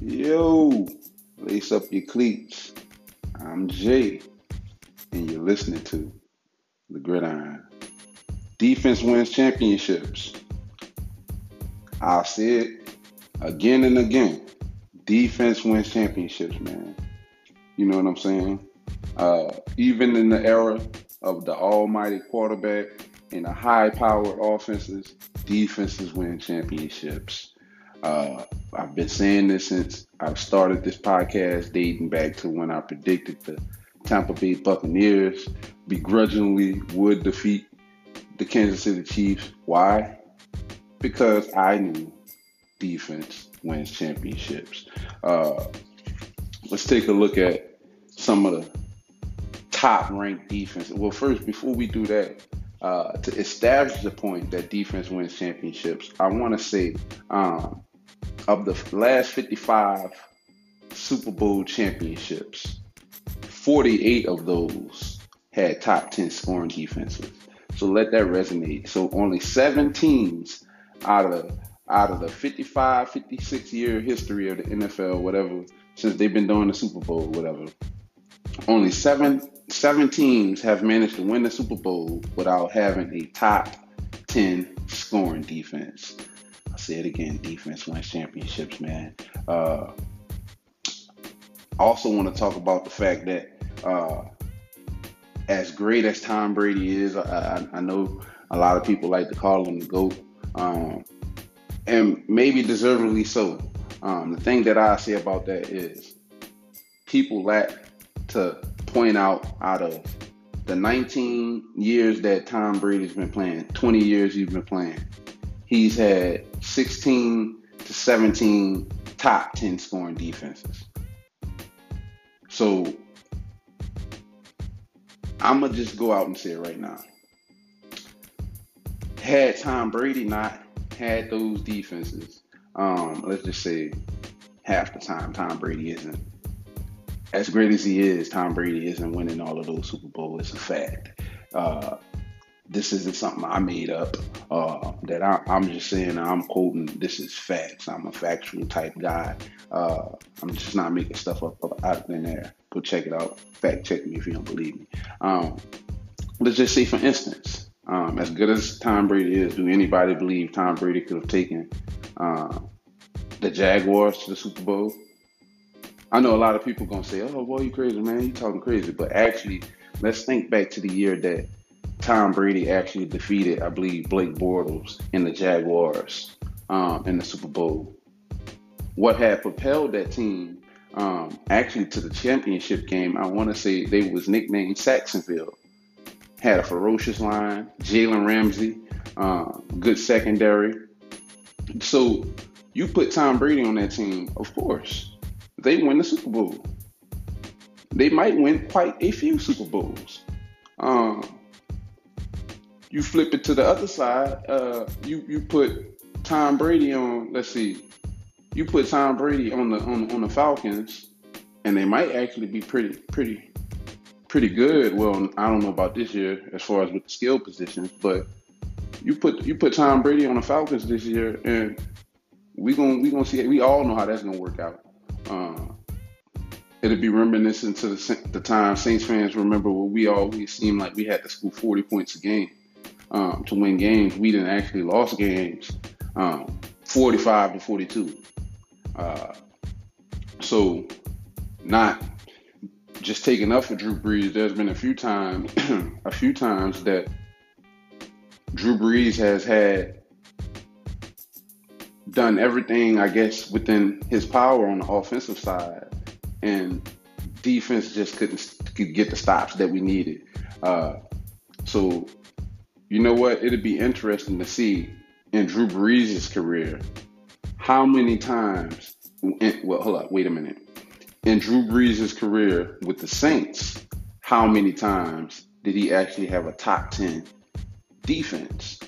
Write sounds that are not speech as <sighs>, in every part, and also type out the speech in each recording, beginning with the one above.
Yo, lace up your cleats. I'm Jay, and you're listening to The Gridiron. Defense wins championships. I'll say it again and again. Defense wins championships, man. You know what I'm saying? Uh, even in the era of the almighty quarterback and the high powered offenses, defenses win championships. Uh, I've been saying this since I've started this podcast, dating back to when I predicted the Tampa Bay Buccaneers begrudgingly would defeat the Kansas City Chiefs. Why? Because I knew defense wins championships. Uh, let's take a look at some of the top ranked defense. Well, first, before we do that, uh, to establish the point that defense wins championships, I want to say um, of the last 55 Super Bowl championships, 48 of those had top 10 scoring defenses. So let that resonate. So only seven teams out of out of the 55, 56 year history of the NFL, whatever, since they've been doing the Super Bowl, whatever, only seven seven teams have managed to win the Super Bowl without having a top 10 scoring defense. I'll say it again, defense wins championships, man. Uh, also want to talk about the fact that uh, as great as Tom Brady is, I, I, know a lot of people like to call him the GOAT, um, and maybe deservedly so. Um, the thing that I say about that is people lack to point out out of the 19 years that Tom Brady's been playing, 20 years he's been playing, he's had 16 to 17 top 10 scoring defenses. So I'm gonna just go out and say it right now. Had Tom Brady not had those defenses, um, let's just say half the time Tom Brady isn't as great as he is. Tom Brady isn't winning all of those Super Bowls. It's a fact. Uh, this isn't something I made up. Uh, that I, am just saying. I'm quoting. This is facts. I'm a factual type guy. Uh, I'm just not making stuff up, up out of thin air. Go check it out. Fact check me if you don't believe me. Um, let's just say, for instance, um, as good as Tom Brady is, do anybody believe Tom Brady could have taken uh, the Jaguars to the Super Bowl? I know a lot of people gonna say, "Oh, boy, you crazy, man? You talking crazy?" But actually, let's think back to the year that Tom Brady actually defeated, I believe, Blake Bortles in the Jaguars um, in the Super Bowl. What had propelled that team um, actually to the championship game, I want to say they was nicknamed Sacksonville. Had a ferocious line, Jalen Ramsey, uh, good secondary. So you put Tom Brady on that team, of course, they win the Super Bowl. They might win quite a few Super Bowls. Um, you flip it to the other side. Uh, you you put Tom Brady on. Let's see you put Tom Brady on the on, on the Falcons, and they might actually be pretty pretty pretty good. Well, I don't know about this year as far as with the skill positions, but you put you put Tom Brady on the Falcons this year, and we gonna we gonna see. We all know how that's gonna work out. Uh, it'll be reminiscent to the, the time Saints fans remember what we always seemed like we had to score 40 points a game um, to win games. We didn't actually lost games um, 45 to 42. Uh, so, not just taking up for Drew Brees. There's been a few times, <clears throat> a few times that Drew Brees has had done everything, I guess, within his power on the offensive side, and defense just couldn't could get the stops that we needed. Uh, so, you know what? It'd be interesting to see in Drew Brees' career how many times, well, hold up, wait a minute. In Drew Brees' career with the Saints, how many times did he actually have a top 10 defense?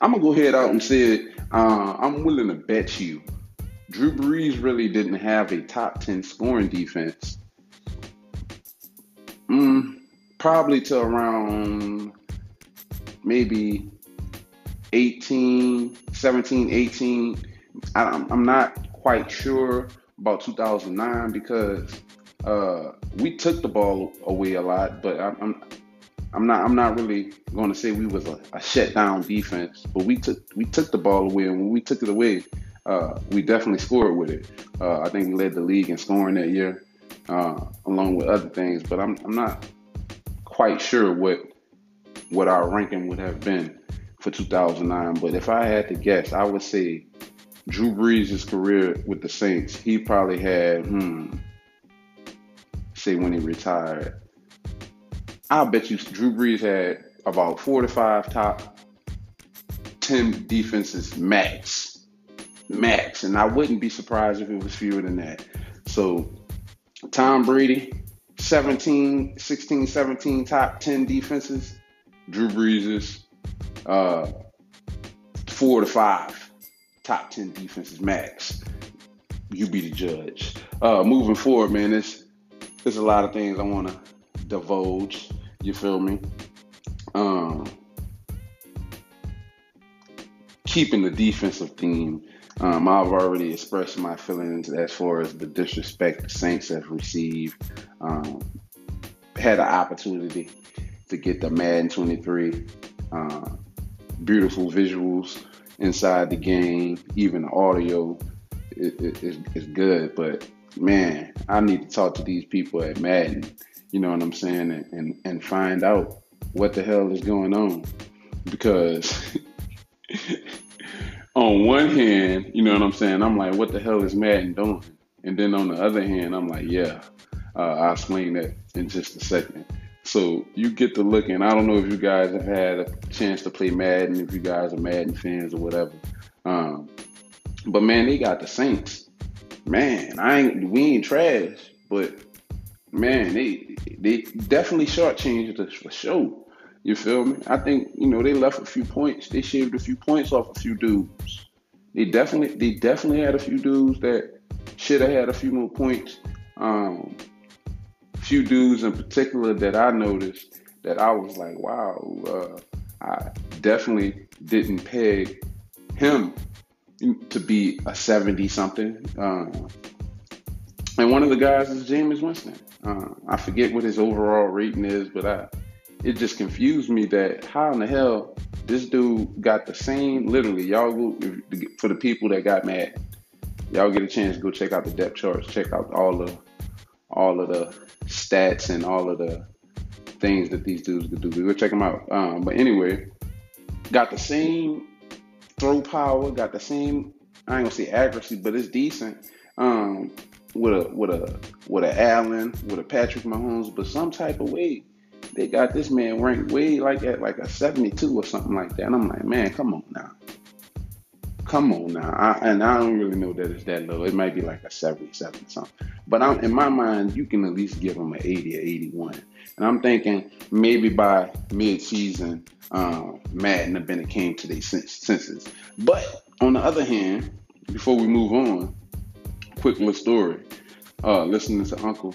I'm to go ahead out and say it. Uh, I'm willing to bet you Drew Brees really didn't have a top 10 scoring defense. Mm, probably to around maybe 18, 17, 18. I'm not quite sure about 2009 because uh, we took the ball away a lot, but I'm, I'm I'm not I'm not really going to say we was a, a shut down defense, but we took we took the ball away, and when we took it away, uh, we definitely scored with it. Uh, I think we led the league in scoring that year, uh, along with other things. But I'm I'm not quite sure what what our ranking would have been for 2009. But if I had to guess, I would say Drew Brees' career with the Saints, he probably had hmm, say when he retired I bet you Drew Brees had about four to five top 10 defenses max. Max. And I wouldn't be surprised if it was fewer than that. So Tom Brady, 17, 16, 17 top 10 defenses. Drew Brees uh, four to five top 10 defenses max. You be the judge. Uh, moving forward, man, there's, there's a lot of things I want to divulge. You feel me? Um, keeping the defensive theme. Um, I've already expressed my feelings as far as the disrespect the Saints have received. Um, had an opportunity to get the Madden 23. Uh, beautiful visuals inside the game, even the audio is, is, is good. But man, I need to talk to these people at Madden you know what I'm saying, and, and, and find out what the hell is going on. Because <laughs> on one hand, you know what I'm saying, I'm like, what the hell is Madden doing? And then on the other hand, I'm like, yeah, uh, I'll explain that in just a second. So you get to looking. I don't know if you guys have had a chance to play Madden, if you guys are Madden fans or whatever. Um, but man, they got the Saints. Man, I ain't we ain't trash, but man, they they definitely shortchanged us for sure. You feel me? I think you know they left a few points. They shaved a few points off a few dudes. They definitely they definitely had a few dudes that should have had a few more points. Um, few dudes in particular that I noticed that I was like, wow, uh, I definitely didn't peg him to be a 70 something. Um, and one of the guys is Jameis Winston. Uh, I forget what his overall rating is, but I it just confused me that how in the hell this dude got the same. Literally, y'all go for the people that got mad. Y'all get a chance to go check out the depth charts, check out all the all of the stats and all of the things that these dudes could do. Go check them out. Um, but anyway, got the same throw power, got the same. I ain't gonna say accuracy, but it's decent. Um, with a with a with a Allen, with a Patrick Mahomes, but some type of way they got this man ranked way like at like a 72 or something like that. And I'm like, man, come on now. Come on now. I, and I don't really know that it's that low. It might be like a 77 something. But I'm, in my mind, you can at least give them an 80 or 81. And I'm thinking maybe by mid-season, um, Madden have been came to their senses. But on the other hand, before we move on, quick little story. Uh, listening to Uncle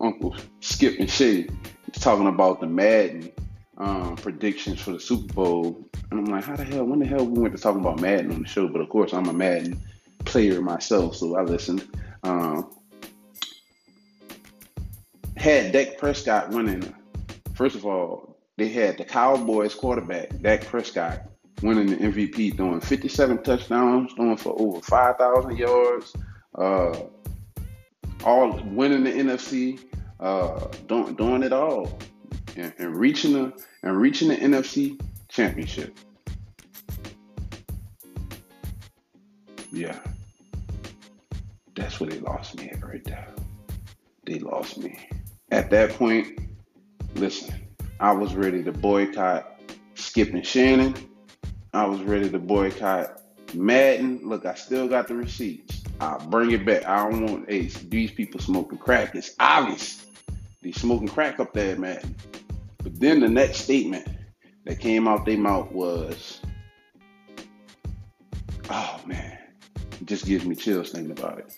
Uncle Skip and Shay talking about the Madden um, predictions for the Super Bowl, and I'm like, how the hell? When the hell we went to talking about Madden on the show? But of course, I'm a Madden player myself, so I listened. Um, had Dak Prescott winning. First of all, they had the Cowboys quarterback Dak Prescott winning the MVP, throwing 57 touchdowns, throwing for over 5,000 yards, uh, all winning the NFC, uh, doing, doing it all, and, and reaching the and reaching the NFC championship. Yeah, that's where they lost me at right there. They lost me at that point. Listen, I was ready to boycott Skip and Shannon. I was ready to boycott Madden. Look, I still got the receipts. I'll bring it back. I don't want these people smoking crack. It's obvious they smoking crack up there, man. But then the next statement that came out their mouth was, "Oh man, it just gives me chills thinking about it."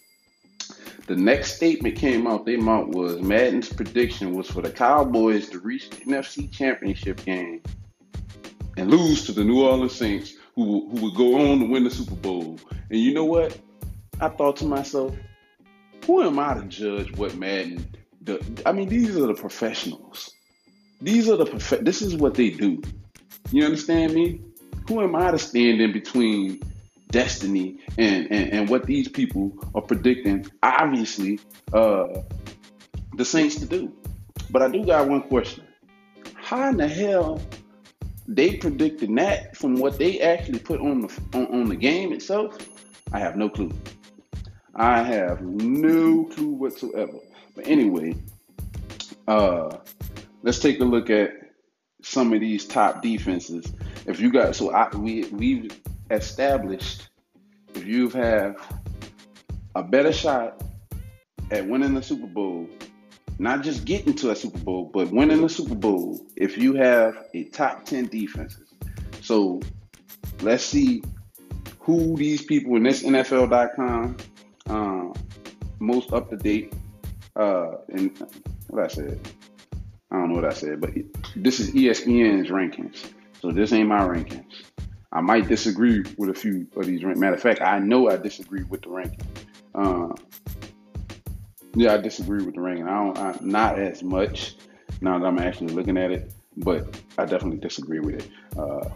The next statement came out. Their mouth was Madden's prediction was for the Cowboys to reach the NFC Championship game and lose to the New Orleans Saints, who who would go on to win the Super Bowl. And you know what? I thought to myself, who am I to judge what Madden does? I mean, these are the professionals. These are the prof- this is what they do. You understand me? Who am I to stand in between destiny and, and, and what these people are predicting, obviously, uh, the Saints to do? But I do got one question. How in the hell they predicted that from what they actually put on the on, on the game itself? I have no clue. I have no clue whatsoever. But anyway, uh, let's take a look at some of these top defenses. If you got so I, we we've established if you have a better shot at winning the Super Bowl, not just getting to a Super Bowl, but winning the Super Bowl, if you have a top 10 defenses. So let's see who these people in this NFL.com um, most up to date. Uh, and what I said, I don't know what I said, but this is ESPN's rankings. So this ain't my rankings. I might disagree with a few of these. Matter of fact, I know I disagree with the ranking. Uh, yeah, I disagree with the ranking. I don't, I, not as much now that I'm actually looking at it, but I definitely disagree with it. Uh,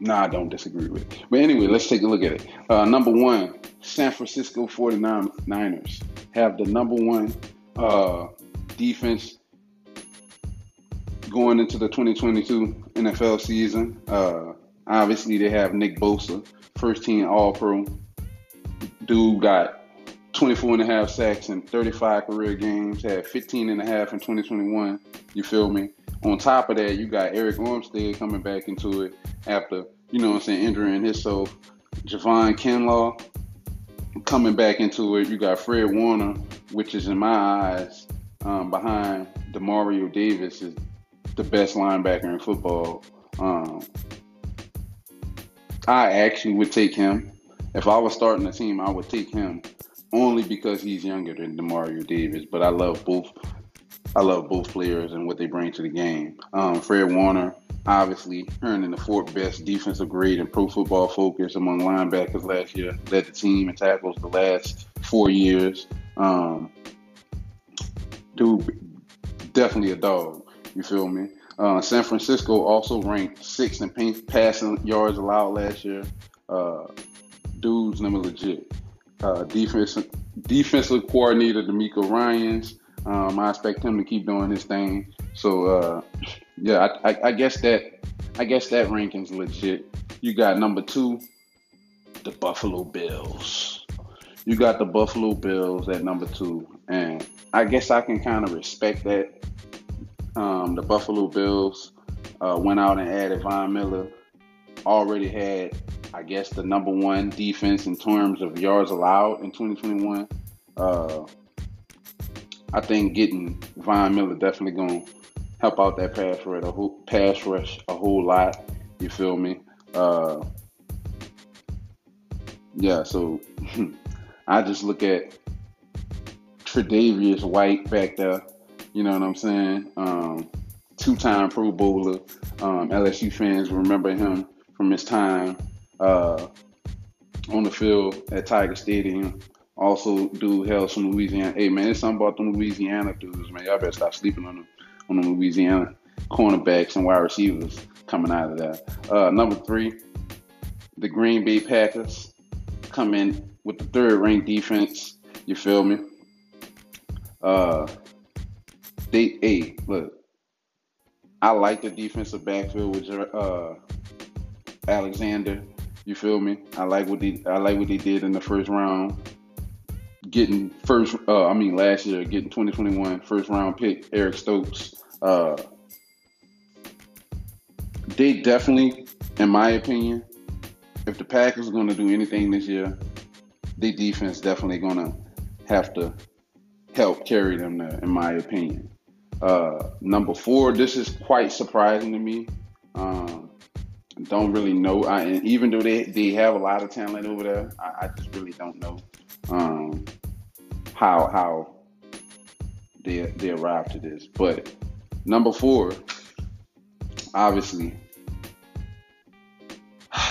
no, I don't disagree with it. But anyway, let's take a look at it. Uh, number one, San Francisco 49ers have the number one uh, defense going into the 2022 NFL season. Uh, obviously, they have Nick Bosa, first team All Pro. Dude got 24 and a half sacks in 35 career games, had 15 and a half in 2021. You feel me? On top of that, you got Arik Armstead coming back into it after, you know what I'm saying, injuring himself. Javon Kinlaw coming back into it. You got Fred Warner, which is in my eyes, um, behind Demario Davis, is the best linebacker in football. Um, I actually would take him. If I was starting a team, I would take him only because he's younger than Demario Davis. But I love both. I love both players and what they bring to the game. Um, Fred Warner, obviously earning the fourth best defensive grade in Pro Football Focus among linebackers last year. Led the team in tackles the last four years. Um, dude, definitely a dog. You feel me? Uh, San Francisco also ranked sixth in passing yards allowed last year. Uh, dude's number legit. Uh, defensive defensive coordinator DeMeco Ryans. Um, I expect him to keep doing his thing. So uh, yeah, I, I, I, guess that I guess that ranking's legit. You got number two, the Buffalo Bills. You got the Buffalo Bills at number two, and I guess I can kind of respect that um, the Buffalo Bills uh, went out and added Von Miller. Already had, I guess, the number one defense in terms of yards allowed in 2021. Uh, I think getting Von Miller definitely going to help out that pass rush a whole pass rush a whole lot. You feel me? Uh, yeah. So <laughs> I just look at Tre'Davious White back there. You know what I'm saying? Um, two-time Pro Bowler. Um, LSU fans remember him from his time uh, on the field at Tiger Stadium. Also, dude hails from Louisiana. Hey man, it's something about them Louisiana dudes, man. Y'all better stop sleeping on them on the Louisiana cornerbacks and wide receivers coming out of there. Uh, number three, the Green Bay Packers come in with the third ranked defense. You feel me? Uh, they, hey, look, I like the defensive backfield with uh, Alexander. You feel me? I like what they, I like what they did in the first round, getting first. Uh, I mean, last year getting 2021 first round pick Eric Stokes. Uh, they definitely, in my opinion, if the Packers are going to do anything this year, the defense definitely going to have to help carry them there, in my opinion. Uh, number four, this is quite surprising to me. Um, don't really know. I, and even though they, they have a lot of talent over there, I, I just really don't know um, how how they they arrived to this. But number four, obviously. <sighs>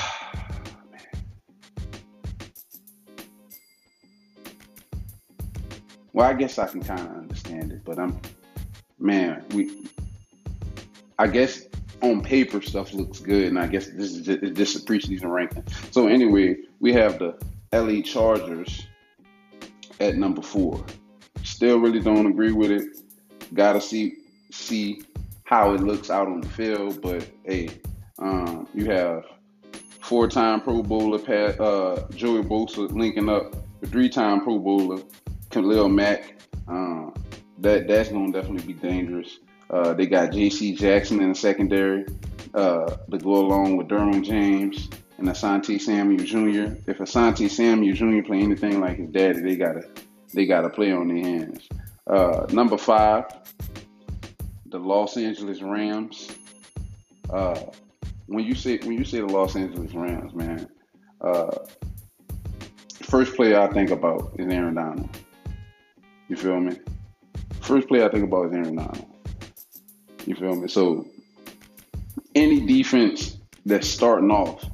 Well, I guess I can kind of understand it, but I'm, man, we, I guess on paper stuff looks good, and I guess this is just, a preseason ranking. So anyway, we have the LA Chargers at number four. Still really don't agree with it. Gotta see see how it looks out on the field, but hey, um, you have four-time Pro Bowler Pat, uh, Joey Bosa linking up with three-time Pro Bowler Khalil Mack. Um, that that's gonna definitely be dangerous. Uh, they got J.C. Jackson in the secondary uh, to go along with Derwin James and Asante Samuel Jr. If Asante Samuel Jr. play anything like his daddy, they gotta they gotta play on their hands. Uh, number five, the Los Angeles Rams. Uh, when you say when you say the Los Angeles Rams, man, uh, first player I think about is Aaron Donald. You feel me? First player I think about is Aaron Donald. You feel me? So any defense that's starting off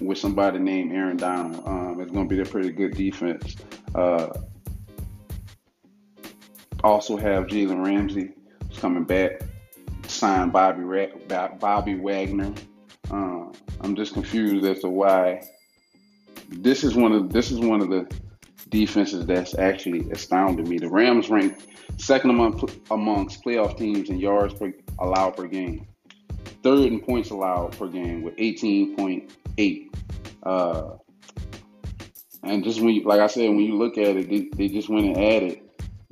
with somebody named Aaron Donald, um, is going to be a pretty good defense. Uh, also have Jalen Ramsey coming back. Signed Bobby Ra- Bobby Wagner. Uh, I'm just confused as to why this is one of this is one of the defenses that's actually astounded me. The Rams rank second among amongst playoff teams in yards per, allowed per game, third in points allowed per game with 18.8. Uh, and just when, you, like I said, when you look at it, they, they just went and added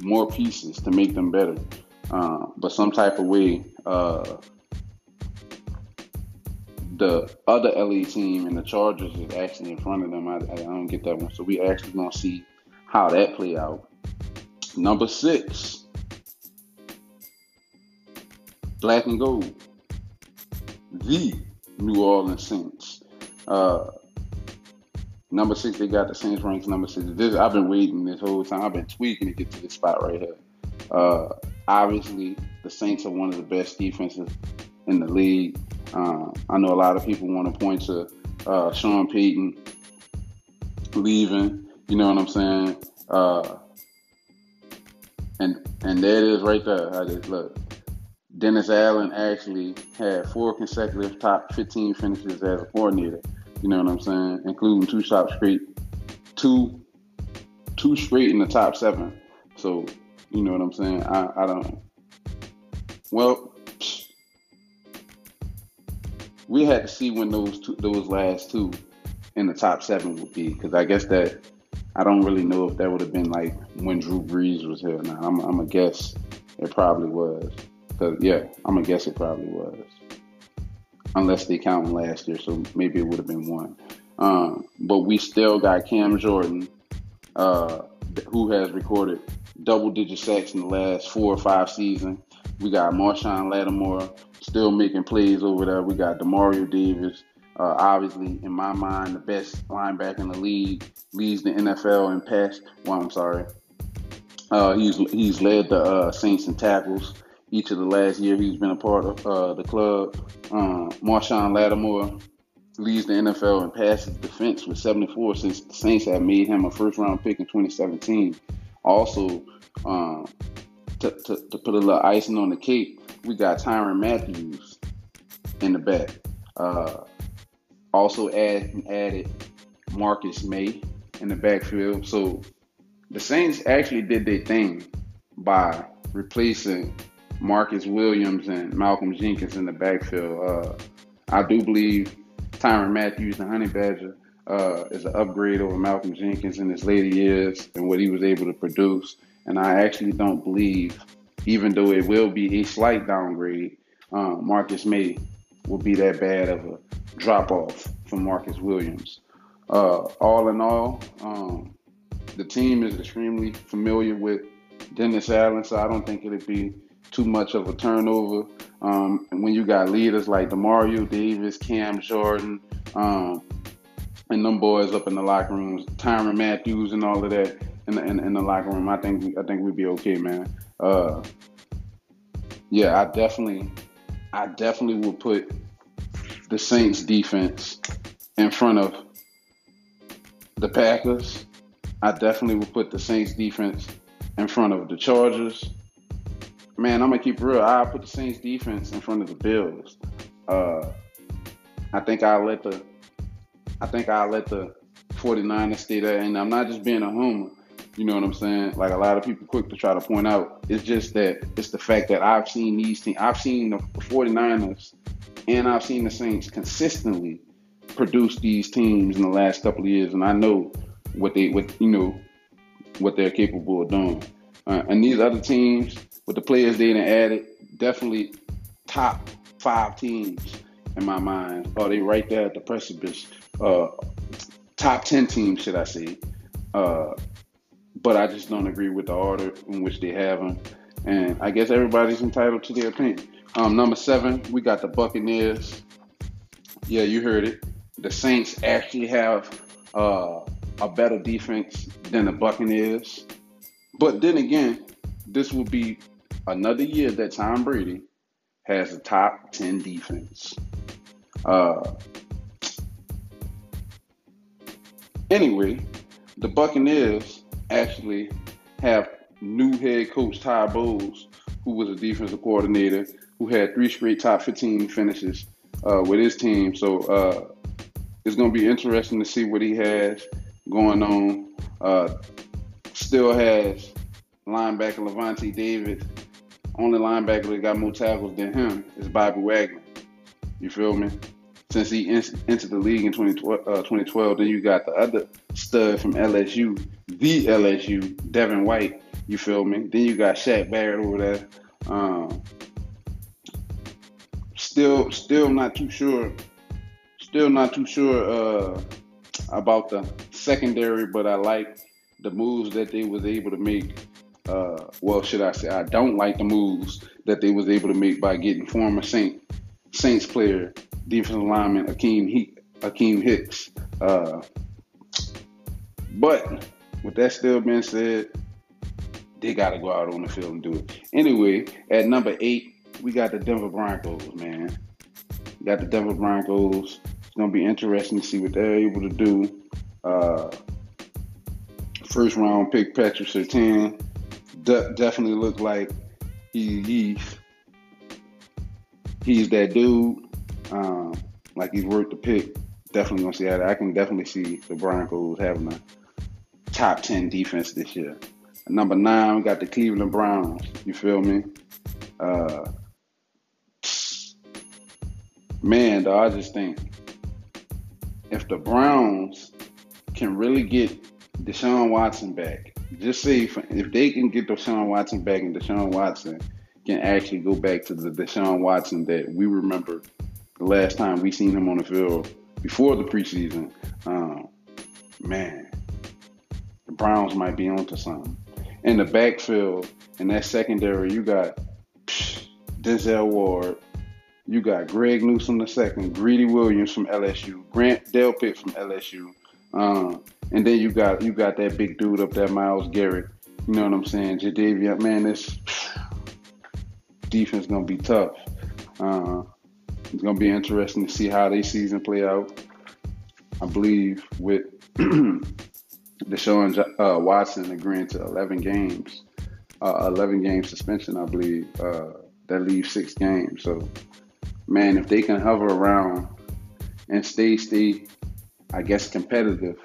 more pieces to make them better. Uh, but some type of way, uh, the other LA team and the Chargers is actually in front of them. I, I don't get that one. So we actually gonna see how that play out. Number six, Black and Gold, the New Orleans Saints. Uh, number six, they got the Saints ranks number six. This I've been waiting this whole time. I've been tweaking to get to this spot right here. Uh, obviously, the Saints are one of the best defenses in the league. Uh, I know a lot of people want to point to uh, Sean Payton leaving. You know what I'm saying? Uh, and and there it is right there. I just look. Dennis Allen actually had four consecutive top 15 finishes as a coordinator. You know what I'm saying? Including two top straight, two two straight in the top seven. So you know what I'm saying? I, I don't. Well, we had to see when those two, those last two in the top seven would be because I guess that I don't really know if that would have been like when Drew Brees was here. Now I'm, I'm a guess it probably was. Cause yeah, I'm gonna guess it probably was. Unless they count last year, so maybe it would have been one. Um, but we still got Cam Jordan, uh, who has recorded double-digit sacks in the last four or five seasons. We got Marshon Lattimore still making plays over there. We got Demario Davis, uh, obviously, in my mind, the best linebacker in the league, leads the NFL in pass. Well, I'm sorry. Uh, he's he's led the uh, Saints in tackles each of the last year he's been a part of uh, the club. Um, Marshon Lattimore leads the NFL in passes defense with 74 since the Saints have made him a first round pick in 2017. Also, um, to, to, to, put a little icing on the cake, we got Tyrann Matthews in the back. Uh, also add, added Marcus Maye in the backfield. So the Saints actually did their thing by replacing Marcus Williams and Malcolm Jenkins in the backfield. Uh, I do believe Tyrann Matthews, the Honey Badger, uh, is an upgrade over Malcolm Jenkins in his later years and what he was able to produce. And I actually don't believe, even though it will be a slight downgrade, uh, Marcus Maye will be that bad of a drop off from Marcus Williams. Uh, all in all, um, the team is extremely familiar with Dennis Allen, so I don't think it'd be too much of a turnover. Um, when you got leaders like Demario Davis, Cam Jordan, um, and them boys up in the locker rooms, Tyrann Matthews, and all of that in the, in, in the locker room, I think I think we'd be okay, man. Uh, yeah, I definitely, I definitely would put the Saints defense in front of the Packers. I definitely would put the Saints defense in front of the Chargers. Man, I'm gonna keep real. I put the Saints defense in front of the Bills. Uh, I think I'll let the I think I'll let the 49ers stay there. And I'm not just being a homer. You know what I'm saying? Like a lot of people quick to try to point out. It's just that it's the fact that I've seen these teams. I've seen the 49ers and I've seen the Saints consistently produce these teams in the last couple of years, and I know what they, what you know, what they're capable of doing. Uh, and these other teams, with the players they added, definitely top five teams in my mind. Oh, they right there at the precipice. Uh, top ten teams, should I say? Uh, but I just don't agree with the order in which they have them. And I guess everybody's entitled to their opinion. Um, number seven, we got the Buccaneers. Yeah, you heard it. The Saints actually have uh, a better defense than the Buccaneers. But then again, this will be another year that Tom Brady has a top 10 defense. Uh, anyway, the Buccaneers actually have new head coach Ty Bowles, who was a defensive coordinator who had three straight top 15 finishes uh, with his team. So uh, it's going to be interesting to see what he has going on. Uh, still has linebacker Lavonte David. Only linebacker that got more tackles than him is Bobby Wagner. You feel me? Since he entered the league in 2012, uh, 2012, then you got the other stud from LSU, the LSU, Devin White. You feel me? Then you got Shaq Barrett over there. Um, still still not too sure still not too sure uh, about the secondary, but I like the moves that they was able to make. Uh, well, should I say I don't like the moves that they was able to make by getting former Saint Saints player defensive lineman Akeem, he- Akiem Hicks. Uh, but with that still being said, they got to go out on the field and do it. Anyway, at number eight, we got the Denver Broncos, man. We got the Denver Broncos. It's gonna be interesting to see what they're able to do. Uh, first round pick Patrick Surtain de- definitely looked like he, he's he's that dude. Um, like he's worth the pick. Definitely gonna see that. I can definitely see the Broncos having a top ten defense this year. number nine, we got the Cleveland Browns. You feel me? Uh, man, though, I just think if the Browns can really get Deshaun Watson back, just say if, if they can get Deshaun Watson back and Deshaun Watson can actually go back to the Deshaun Watson that we remember the last time we seen him on the field before the preseason, um, man, the Browns might be onto something. In the backfield, in that secondary, you got psh, Denzel Ward, you got Greg the second, Greedy Williams from LSU, Grant Delpit from LSU, um, and then you got you got that big dude up there, Myles Garrett. You know what I'm saying? Jadeveon, man, this defense gonna be tough. Uh, it's gonna be interesting to see how they season play out. I believe with <clears throat> Deshaun uh, Watson agreeing to 11 games, uh, 11 game suspension, I believe uh, that leaves six games. So man, if they can hover around and stay, stay, I guess, competitive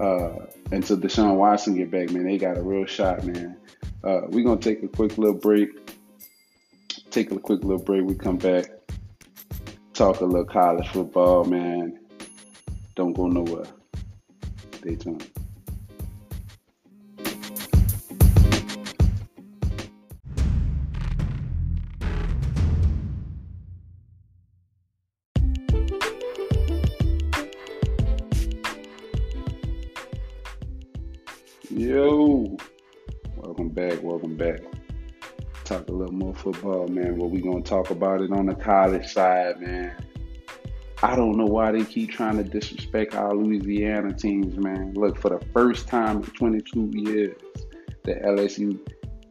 uh, until Deshaun Watson get back, man, they got a real shot, man. Uh, we're gonna take a quick little break. Take a quick little break. We come back, talk a little college football, man. Don't go nowhere. Stay tuned. Football, man. But we gonna talk about it on the college side, man. I don't know why they keep trying to disrespect our Louisiana teams, man. Look, for the first time in 22 years, the LSU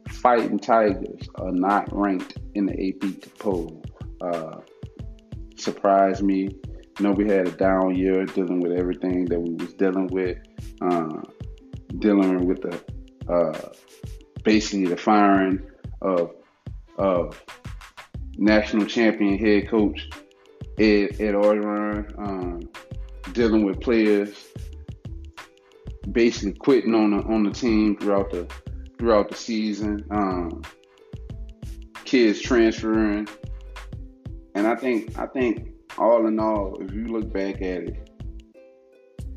Fighting Tigers are not ranked in the AP poll. Uh, surprised me. You know, we had a down year dealing with everything that we was dealing with, uh, dealing with the uh, basically the firing of of national champion head coach Ed, Ed Orgeron, um, dealing with players basically quitting on the on the team throughout the throughout the season. Um, kids transferring, and I think I think all in all, if you look back at it,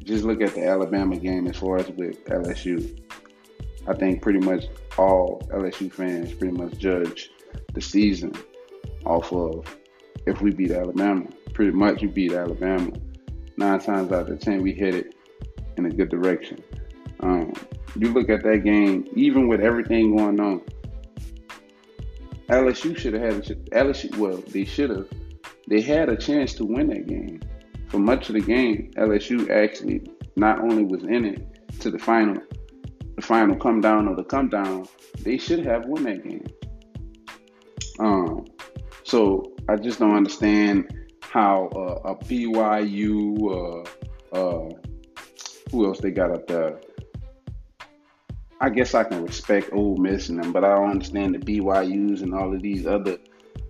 just look at the Alabama game as far as with LSU. I think pretty much all LSU fans pretty much judge the season off of if we beat Alabama. Pretty much we beat Alabama. Nine times out of ten we hit it in a good direction. Um, you look at that game, even with everything going on, LSU should have had a, LSU. Well, they should have. They had a chance to win that game. For much of the game, LSU actually not only was in it to the final, the final come down or the come down, they should have won that game. Um, so I just don't understand how uh, a BYU, uh, uh, who else they got up there? I guess I can respect Ole Miss and them, but I don't understand the BYU's and all of these other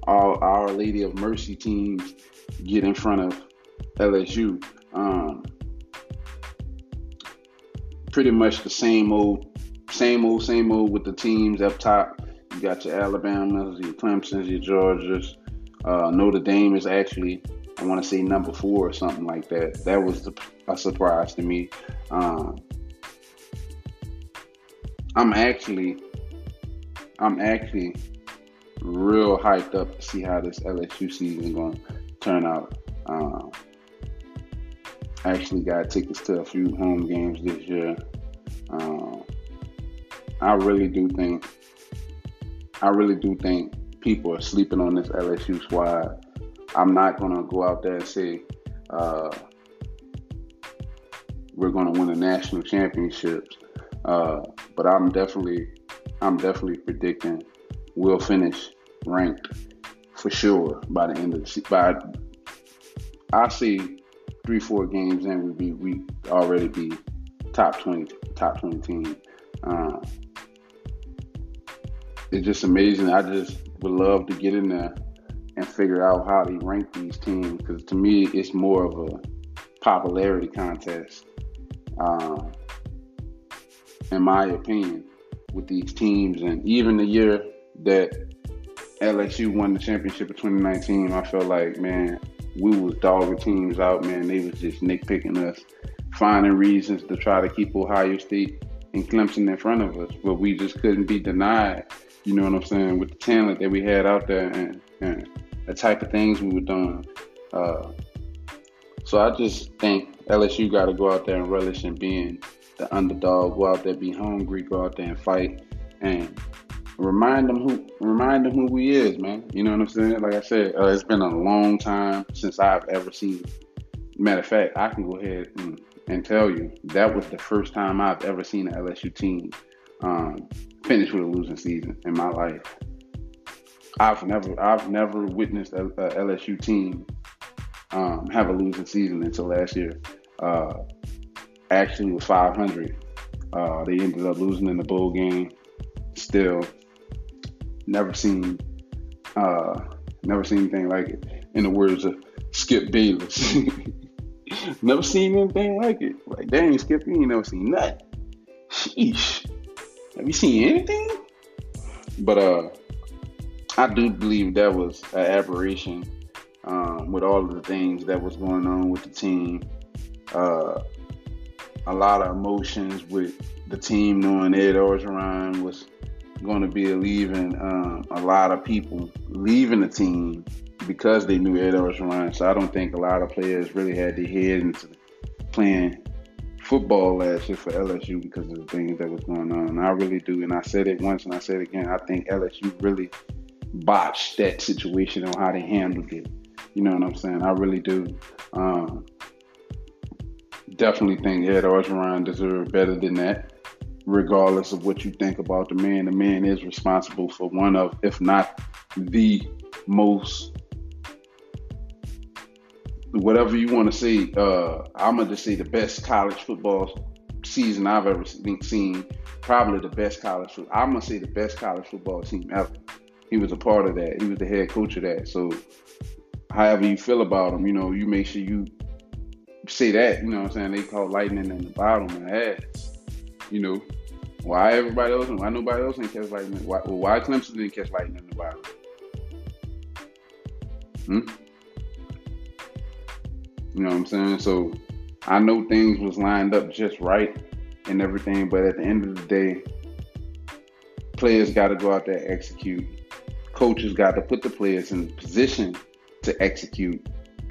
all Our Lady of Mercy teams get in front of LSU. Um, pretty much the same old, same old, same old with the teams up top. You got your Alabamas, your Clemson's, your Georgias. Uh, Notre Dame is actually, I want to say number four or something like that. That was a surprise to me. Um, I'm actually, I'm actually real hyped up to see how this LSU season is going to turn out. Um, actually got tickets to a few home games this year. Um, I really do think, I really do think people are sleeping on this LSU squad. I'm not going to go out there and say uh, we're going to win a national championships, uh, but I'm definitely, I'm definitely predicting we'll finish ranked for sure by the end of the season. By I see three, four games in, we be we already be top twenty, top twenty team. Uh, it's just amazing. I just would love to get in there and figure out how they rank these teams because to me, it's more of a popularity contest. Um, in my opinion, with these teams, and even the year that LSU won the championship of 2019, I felt like, man, we was dogging teams out, man. They was just nitpicking us, finding reasons to try to keep Ohio State and Clemson in front of us, but we just couldn't be denied. You know what I'm saying? With the talent that we had out there and, and the type of things we were doing. Uh, so I just think LSU got to go out there and relish in being the underdog. Go out there, be hungry. Go out there and fight. And remind them who remind them who we is, man. You know what I'm saying? Like I said, uh, it's been a long time since I've ever seen. Matter of fact, I can go ahead and, and tell you that was the first time I've ever seen an LSU team um, finish with a losing season in my life. I've never I've never witnessed a, a LSU team um, have a losing season until last year. Uh, actually, was 500. Uh, they ended up losing in the bowl game. Still, Never seen, uh, never seen anything like it. In the words of Skip Bayless, <laughs> never seen anything like it. Like, dang, Skip, you ain't never seen nothing. Sheesh, have you seen anything? But uh, I do believe that was an aberration um, with all of the things that was going on with the team. Uh, a lot of emotions with the team knowing Ed Orgeron was going to be leaving um, a lot of people leaving the team because they knew Ed Orgeron. So I don't think a lot of players really had their head into playing football last year for LSU because of the things that was going on. And I really do, and I said it once and I said it again. I think LSU really botched that situation on how they handled it. You know what I'm saying? I really do. Um, definitely think Ed Orgeron deserved better than that. Regardless of what you think about the man, the man is responsible for one of, if not the most whatever you want to say, uh, I'm gonna say the best college football season I've ever seen. Probably the best college. I'm gonna say the best college football team ever. He was a part of that. He was the head coach of that. So, however you feel about him, you know, you make sure you say that. You know what I'm saying? They call lightning in the bottom of the ass. You know, why everybody else? Why nobody else didn't catch lightning? Why, why Clemson didn't catch lightning in the bottom? Hmm? You know what I'm saying? So I know things was lined up just right and everything, but at the end of the day, players got to go out there execute. Coaches got to put the players in position to execute,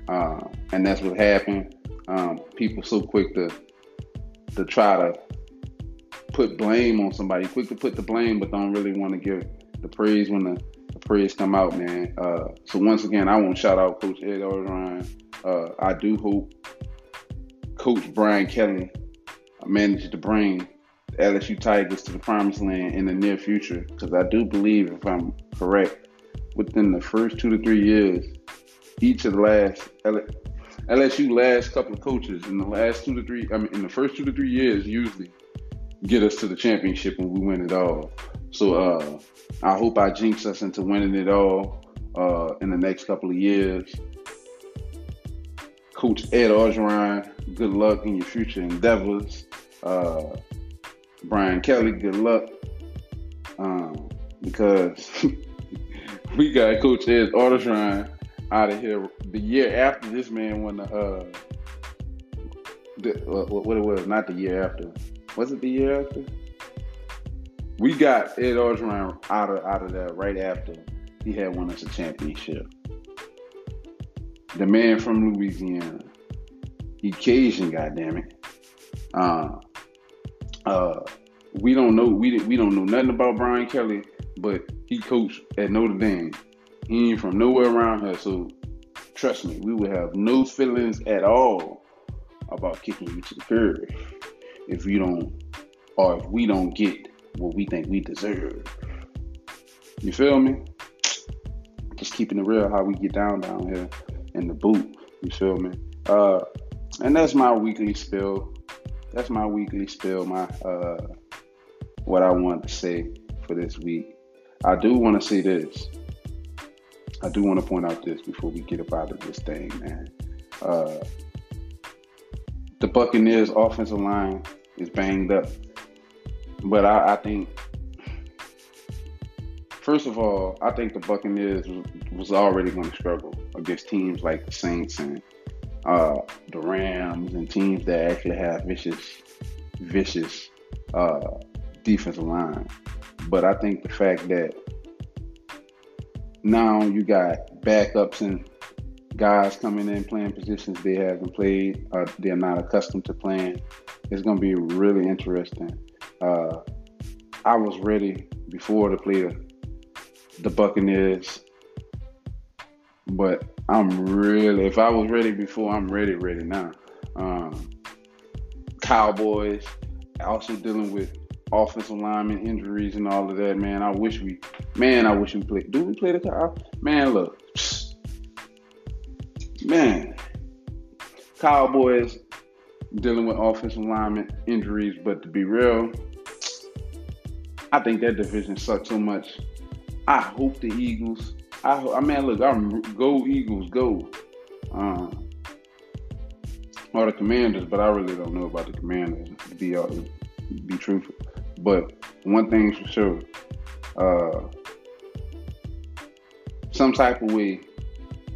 uh, and that's what happened. Um, people so quick to to try to put blame on somebody, quick to put the blame, but don't really want to give the praise when the, the praise come out, man. Uh, so once again, I want to shout out Coach Ed Orgeron uh, I do hope Coach Brian Kelly manages to bring the LSU Tigers to the promised land in the near future because I do believe, if I'm correct, within the first two to three years, each of the last LSU last couple of coaches in the last two to three, I mean, in the first two to three years, usually get us to the championship when we win it all. So uh, I hope I jinx us into winning it all uh, in the next couple of years. Coach Ed Orgeron, good luck in your future endeavors. Uh, Brian Kelly, good luck. Um, because <laughs> we got Coach Ed Orgeron out of here the year after this man won the, uh, the uh, what it was, not the year after. Was it the year after? We got Ed Orgeron out of out of there right after he had won us a championship the man from Louisiana. He Cajun, goddammit. Uh, uh, we don't know we we don't know nothing about Brian Kelly, but he coached at Notre Dame. He ain't from nowhere around here, so trust me, we would have no feelings at all about kicking you to the curb if you don't or if we don't get what we think we deserve. You feel me? Just keeping it real how we get down down here in the boot. You feel me? Uh, and that's my weekly spill. That's my weekly spill. My uh, what I wanted to say for this week. I do want to say this. I do want to point out this before we get up out of this thing, man. Uh, the Buccaneers offensive line is banged up, but I, I think first of all, I think the Buccaneers was already going to struggle against teams like the Saints and uh, the Rams and teams that actually have vicious, vicious uh, defensive line. But I think the fact that now you got backups and guys coming in playing positions they haven't played, uh, they're not accustomed to playing. It's going to be really interesting. Uh, I was ready before the play the Buccaneers. But I'm really, if I was ready before, I'm ready, ready now. Um, Cowboys also dealing with offensive lineman injuries and all of that. Man, I wish we, man, I wish we played. Do we play the Cow? Man, look, man, Cowboys dealing with offensive lineman injuries. But to be real, I think that division sucks so much I hope the Eagles. I, I mean, look, I'm go Eagles, go. Um, or the Commanders, but I really don't know about the Commanders. To be uh, be truthful, but one thing's for sure, uh, some type of way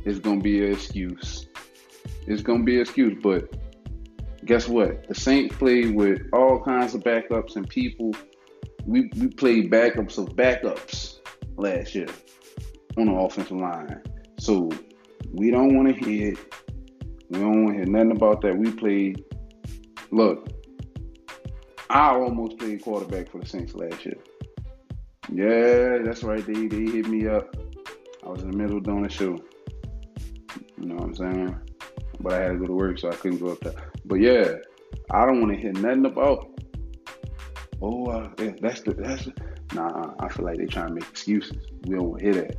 is gonna be an excuse. It's gonna be an excuse, but guess what? The Saints played with all kinds of backups and people. We we played backups of backups last year on the offensive line. So we don't want to hear We don't want to hear nothing about that. We played. Look, I almost played quarterback for the Saints last year. Yeah, that's right. They they hit me up. I was in the middle of doing a show. You know what I'm saying? But I had to go to work, so I couldn't go up there. But yeah, I don't want to hear nothing about. Oh, uh, that's the that's. The, nah, I feel like they're trying to make excuses. We don't hear that.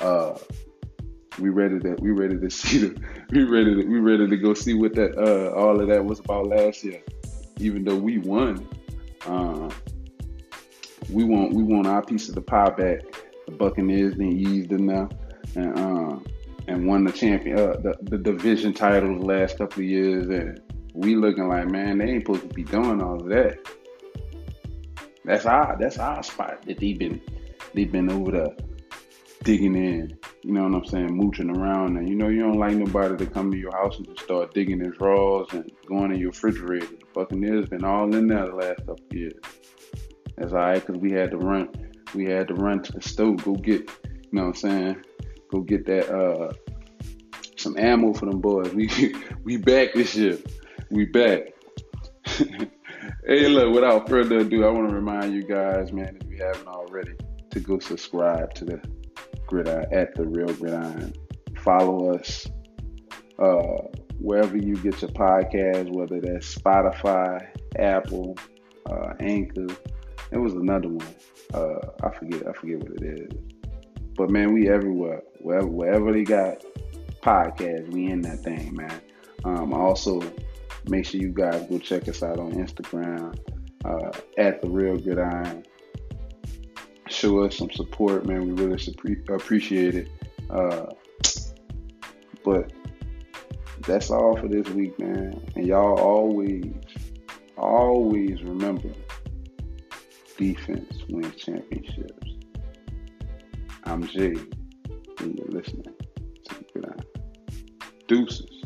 Uh, we ready to we ready to <laughs> see the we ready to we ready to go see what that uh all of that was about last year. Even though we won, um, we want we want our piece of the pie back. The Buccaneers then eased them now, and um, and won the champion uh, the, the division title the last couple of years, and we looking like man they ain't supposed to be doing all of that. That's our that's our spot that they've been they've been over there digging in. You know what I'm saying? Mooching around, and you know you don't like nobody to come to your house and just start digging in drawers and going in your refrigerator. The Buccaneers been all in there the last couple years. That's all right, cause we had to run, we had to run to the stove, go get, you know what I'm saying? Go get that uh some ammo for them boys. We <laughs> we back this year. We back. <laughs> hey, look, without further ado, I want to remind you guys, man, if you haven't already, to go subscribe to the Gridiron at the Real Gridiron. Follow us uh, wherever you get your podcast, whether that's Spotify, Apple, uh, Anchor. It was another one. Uh, I forget. I forget what it is. But man, we everywhere. Wherever, wherever they got podcasts, we in that thing, man. Um, also, make sure you guys go check us out on Instagram uh, at the Real Gridiron show us some support, man. We really appreciate it. Uh, but that's all for this week, man. And y'all always, always remember defense wins championships. I'm Jay, and you're listening to Good Deuces.